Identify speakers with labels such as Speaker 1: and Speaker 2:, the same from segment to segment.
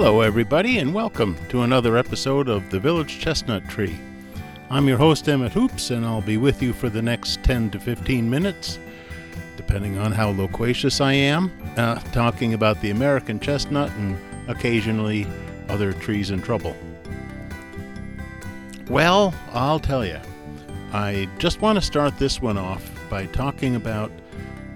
Speaker 1: Hello, everybody, and welcome to another episode of The Village Chestnut Tree. I'm your host, Emmett Hoops, and I'll be with you for the next 10 to 15 minutes, depending on how loquacious I am, uh, talking about the American chestnut and occasionally other trees in trouble. Well, I'll tell you, I just want to start this one off by talking about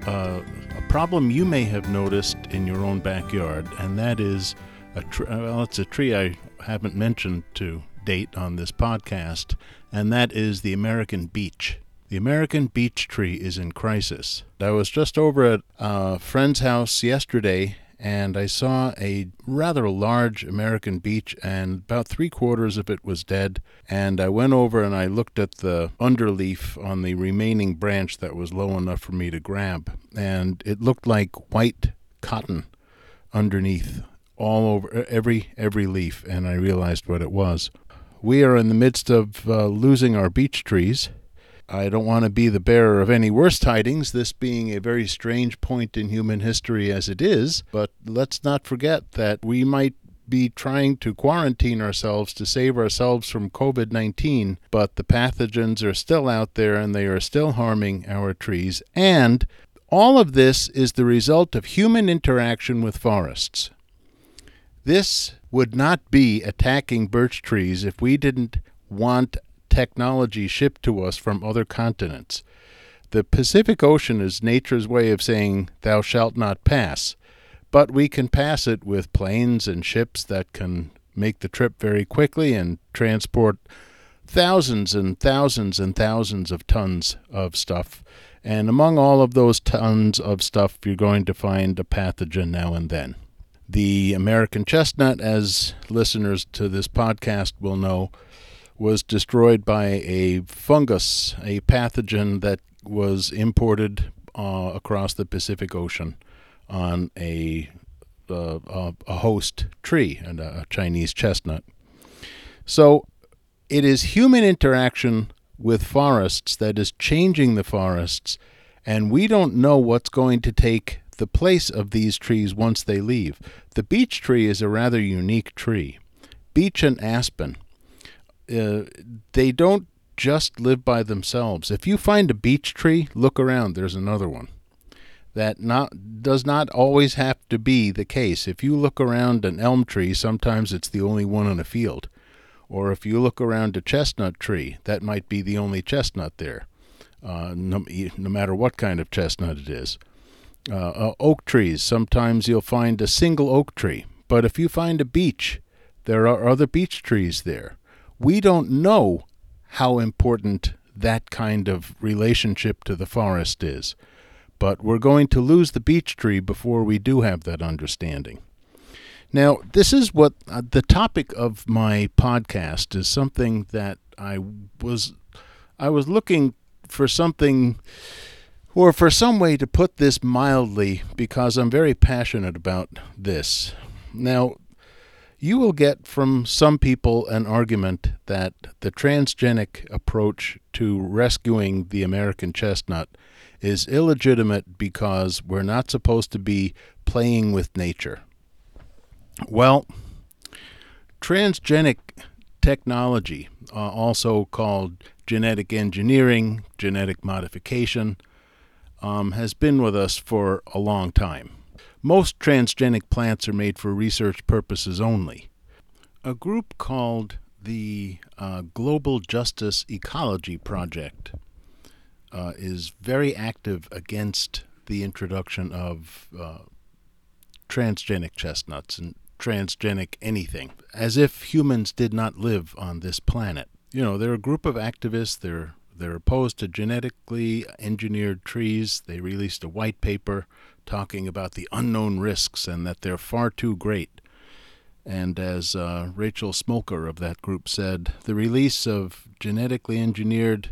Speaker 1: uh, a problem you may have noticed in your own backyard, and that is a tr- uh, well, it's a tree I haven't mentioned to date on this podcast, and that is the American beech. The American beech tree is in crisis. I was just over at a friend's house yesterday and I saw a rather large American beech, and about three quarters of it was dead. And I went over and I looked at the underleaf on the remaining branch that was low enough for me to grab, and it looked like white cotton underneath all over every every leaf and I realized what it was. We are in the midst of uh, losing our beech trees. I don't want to be the bearer of any worse tidings, this being a very strange point in human history as it is, but let's not forget that we might be trying to quarantine ourselves to save ourselves from COVID 19, but the pathogens are still out there and they are still harming our trees. And all of this is the result of human interaction with forests. This would not be attacking birch trees if we didn't want technology shipped to us from other continents. The Pacific Ocean is nature's way of saying, Thou shalt not pass, but we can pass it with planes and ships that can make the trip very quickly and transport thousands and thousands and thousands of tons of stuff. And among all of those tons of stuff, you're going to find a pathogen now and then. The American chestnut, as listeners to this podcast will know, was destroyed by a fungus, a pathogen that was imported uh, across the Pacific Ocean on a uh, a host tree and a Chinese chestnut. So it is human interaction with forests that is changing the forests, and we don't know what's going to take the place of these trees once they leave. The beech tree is a rather unique tree. Beech and aspen, uh, they don't just live by themselves. If you find a beech tree, look around, there's another one. That not does not always have to be the case. If you look around an elm tree, sometimes it's the only one in a field. Or if you look around a chestnut tree, that might be the only chestnut there, uh, no, no matter what kind of chestnut it is. Uh, uh, oak trees, sometimes you'll find a single oak tree. But if you find a beech, there are other beech trees there. We don't know how important that kind of relationship to the forest is. But we're going to lose the beech tree before we do have that understanding. Now, this is what uh, the topic of my podcast is something that I was I was looking for something or for some way to put this mildly, because I'm very passionate about this. Now, you will get from some people an argument that the transgenic approach to rescuing the American chestnut is illegitimate because we're not supposed to be playing with nature. Well, transgenic technology, uh, also called genetic engineering, genetic modification, um, has been with us for a long time. Most transgenic plants are made for research purposes only. A group called the uh, Global Justice Ecology Project uh, is very active against the introduction of uh, transgenic chestnuts and transgenic anything, as if humans did not live on this planet. You know, they're a group of activists, they're they're opposed to genetically engineered trees. They released a white paper talking about the unknown risks and that they're far too great. And as uh, Rachel Smolker of that group said, the release of genetically engineered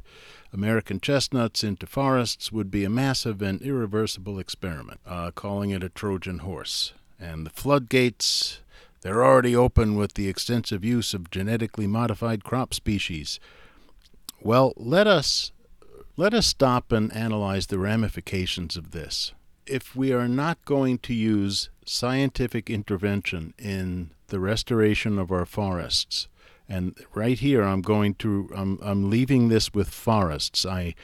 Speaker 1: American chestnuts into forests would be a massive and irreversible experiment, uh, calling it a Trojan horse. And the floodgates, they're already open with the extensive use of genetically modified crop species well, let us let us stop and analyze the ramifications of this. If we are not going to use scientific intervention in the restoration of our forests. And right here, I'm going to, I'm, I'm leaving this with forests. I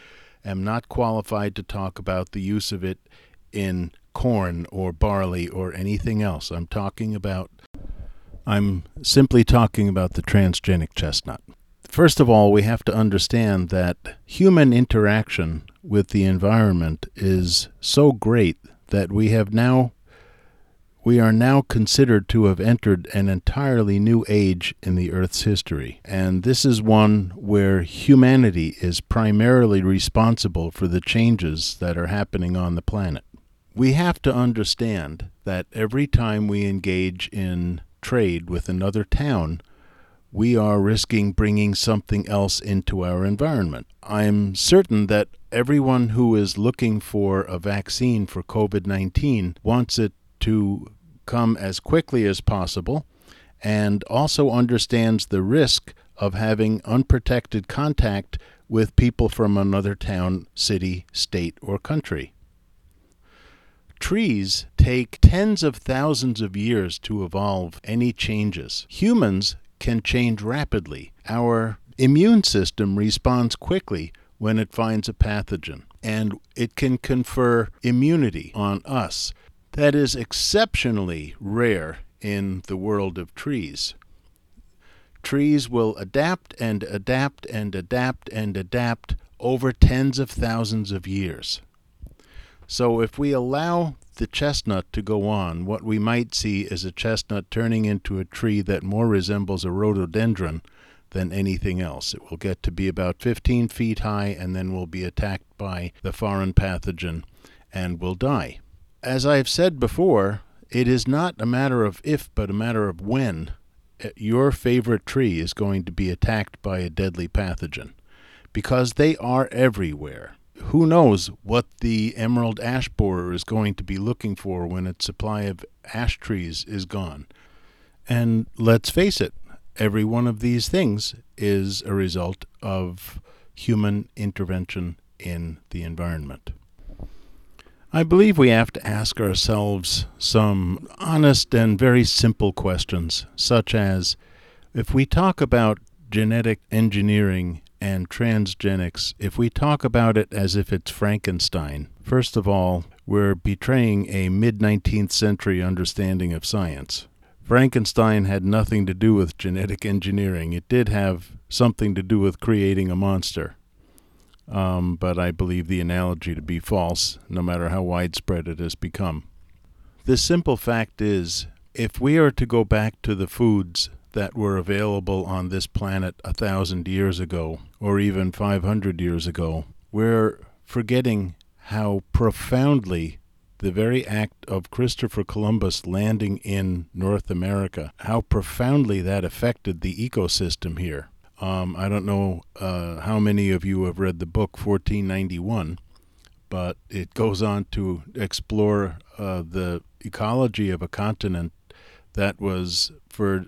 Speaker 1: am not qualified to talk about the use of it in corn or barley or anything else. I'm talking about, I'm simply talking about the transgenic chestnut. First of all, we have to understand that human interaction with the environment is so great that we have now we are now considered to have entered an entirely new age in the Earth's history, and this is one where humanity is primarily responsible for the changes that are happening on the planet. We have to understand that every time we engage in trade with another town, we are risking bringing something else into our environment. I'm certain that everyone who is looking for a vaccine for COVID 19 wants it to come as quickly as possible and also understands the risk of having unprotected contact with people from another town, city, state, or country. Trees take tens of thousands of years to evolve any changes. Humans can change rapidly. Our immune system responds quickly when it finds a pathogen, and it can confer immunity on us that is exceptionally rare in the world of trees. Trees will adapt and adapt and adapt and adapt over tens of thousands of years. So, if we allow the chestnut to go on, what we might see is a chestnut turning into a tree that more resembles a rhododendron than anything else. It will get to be about 15 feet high and then will be attacked by the foreign pathogen and will die as I've said before, it is not a matter of if, but a matter of when uh, your favorite tree is going to be attacked by a deadly pathogen because they are everywhere. Who knows what the emerald ash borer is going to be looking for when its supply of ash trees is gone? And let's face it, every one of these things is a result of human intervention in the environment. I believe we have to ask ourselves some honest and very simple questions, such as if we talk about genetic engineering and transgenics, if we talk about it as if it's Frankenstein, first of all, we're betraying a mid 19th century understanding of science. Frankenstein had nothing to do with genetic engineering. It did have something to do with creating a monster um, but I believe the analogy to be false, no matter how widespread it has become. The simple fact is, if we are to go back to the foods that were available on this planet a thousand years ago, or even 500 years ago, we're forgetting how profoundly the very act of Christopher Columbus landing in North America, how profoundly that affected the ecosystem here. Um, I don't know uh, how many of you have read the book 1491, but it goes on to explore uh, the ecology of a continent that was for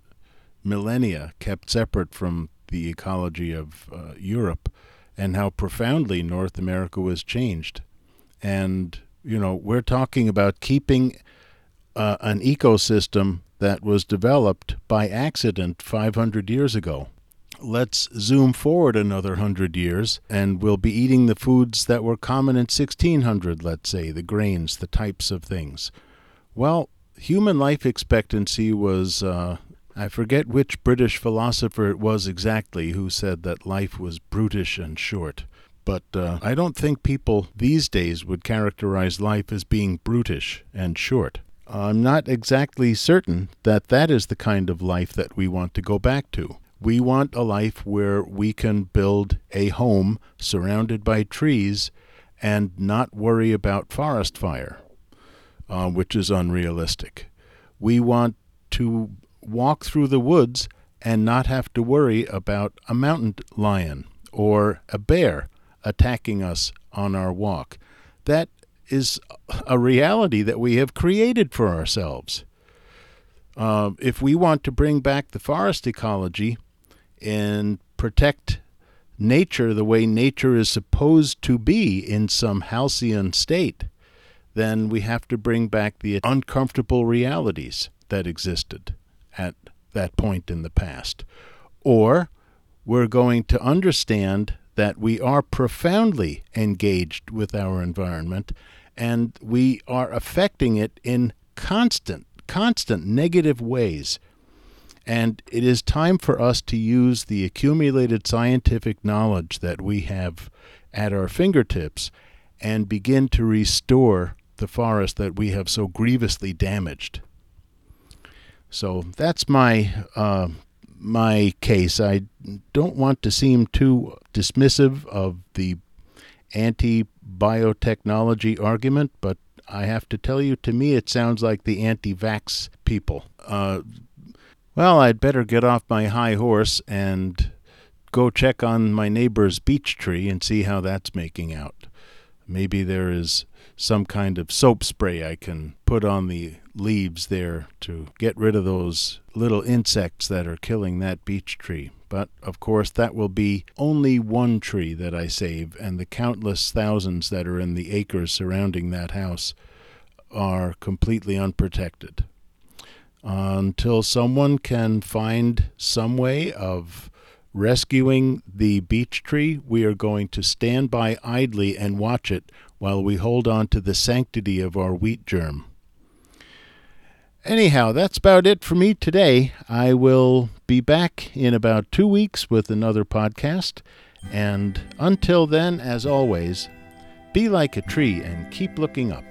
Speaker 1: millennia kept separate from the ecology of uh, Europe and how profoundly North America was changed. And, you know, we're talking about keeping uh, an ecosystem that was developed by accident 500 years ago let's zoom forward another hundred years and we'll be eating the foods that were common in 1600, let's say, the grains, the types of things. Well, human life expectancy was, uh, I forget which British philosopher it was exactly who said that life was brutish and short. But uh, I don't think people these days would characterize life as being brutish and short. I'm not exactly certain that that is the kind of life that we want to go back to. We want a life where we can build a home surrounded by trees and not worry about forest fire, uh, which is unrealistic. We want to walk through the woods and not have to worry about a mountain lion or a bear attacking us on our walk. That is a reality that we have created for ourselves. Uh, if we want to bring back the forest ecology, and protect nature the way nature is supposed to be in some halcyon state, then we have to bring back the uncomfortable realities that existed. At that point in the past. Or we're going to understand that we are profoundly engaged with our environment and we are affecting it in constant, constant negative ways. And it is time for us to use the accumulated scientific knowledge that we have at our fingertips and begin to restore the forest that we have so grievously damaged. So that's my uh, my case. I don't want to seem too dismissive of the anti biotechnology argument, but I have to tell you, to me, it sounds like the anti vax people. Uh, well, I'd better get off my high horse and go check on my neighbor's beech tree and see how that's making out. Maybe there is some kind of soap spray I can put on the leaves there to get rid of those little insects that are killing that beech tree. But of course, that will be only one tree that I save, and the countless thousands that are in the acres surrounding that house are completely unprotected. Until someone can find some way of rescuing the beech tree, we are going to stand by idly and watch it while we hold on to the sanctity of our wheat germ. Anyhow, that's about it for me today. I will be back in about two weeks with another podcast. And until then, as always, be like a tree and keep looking up.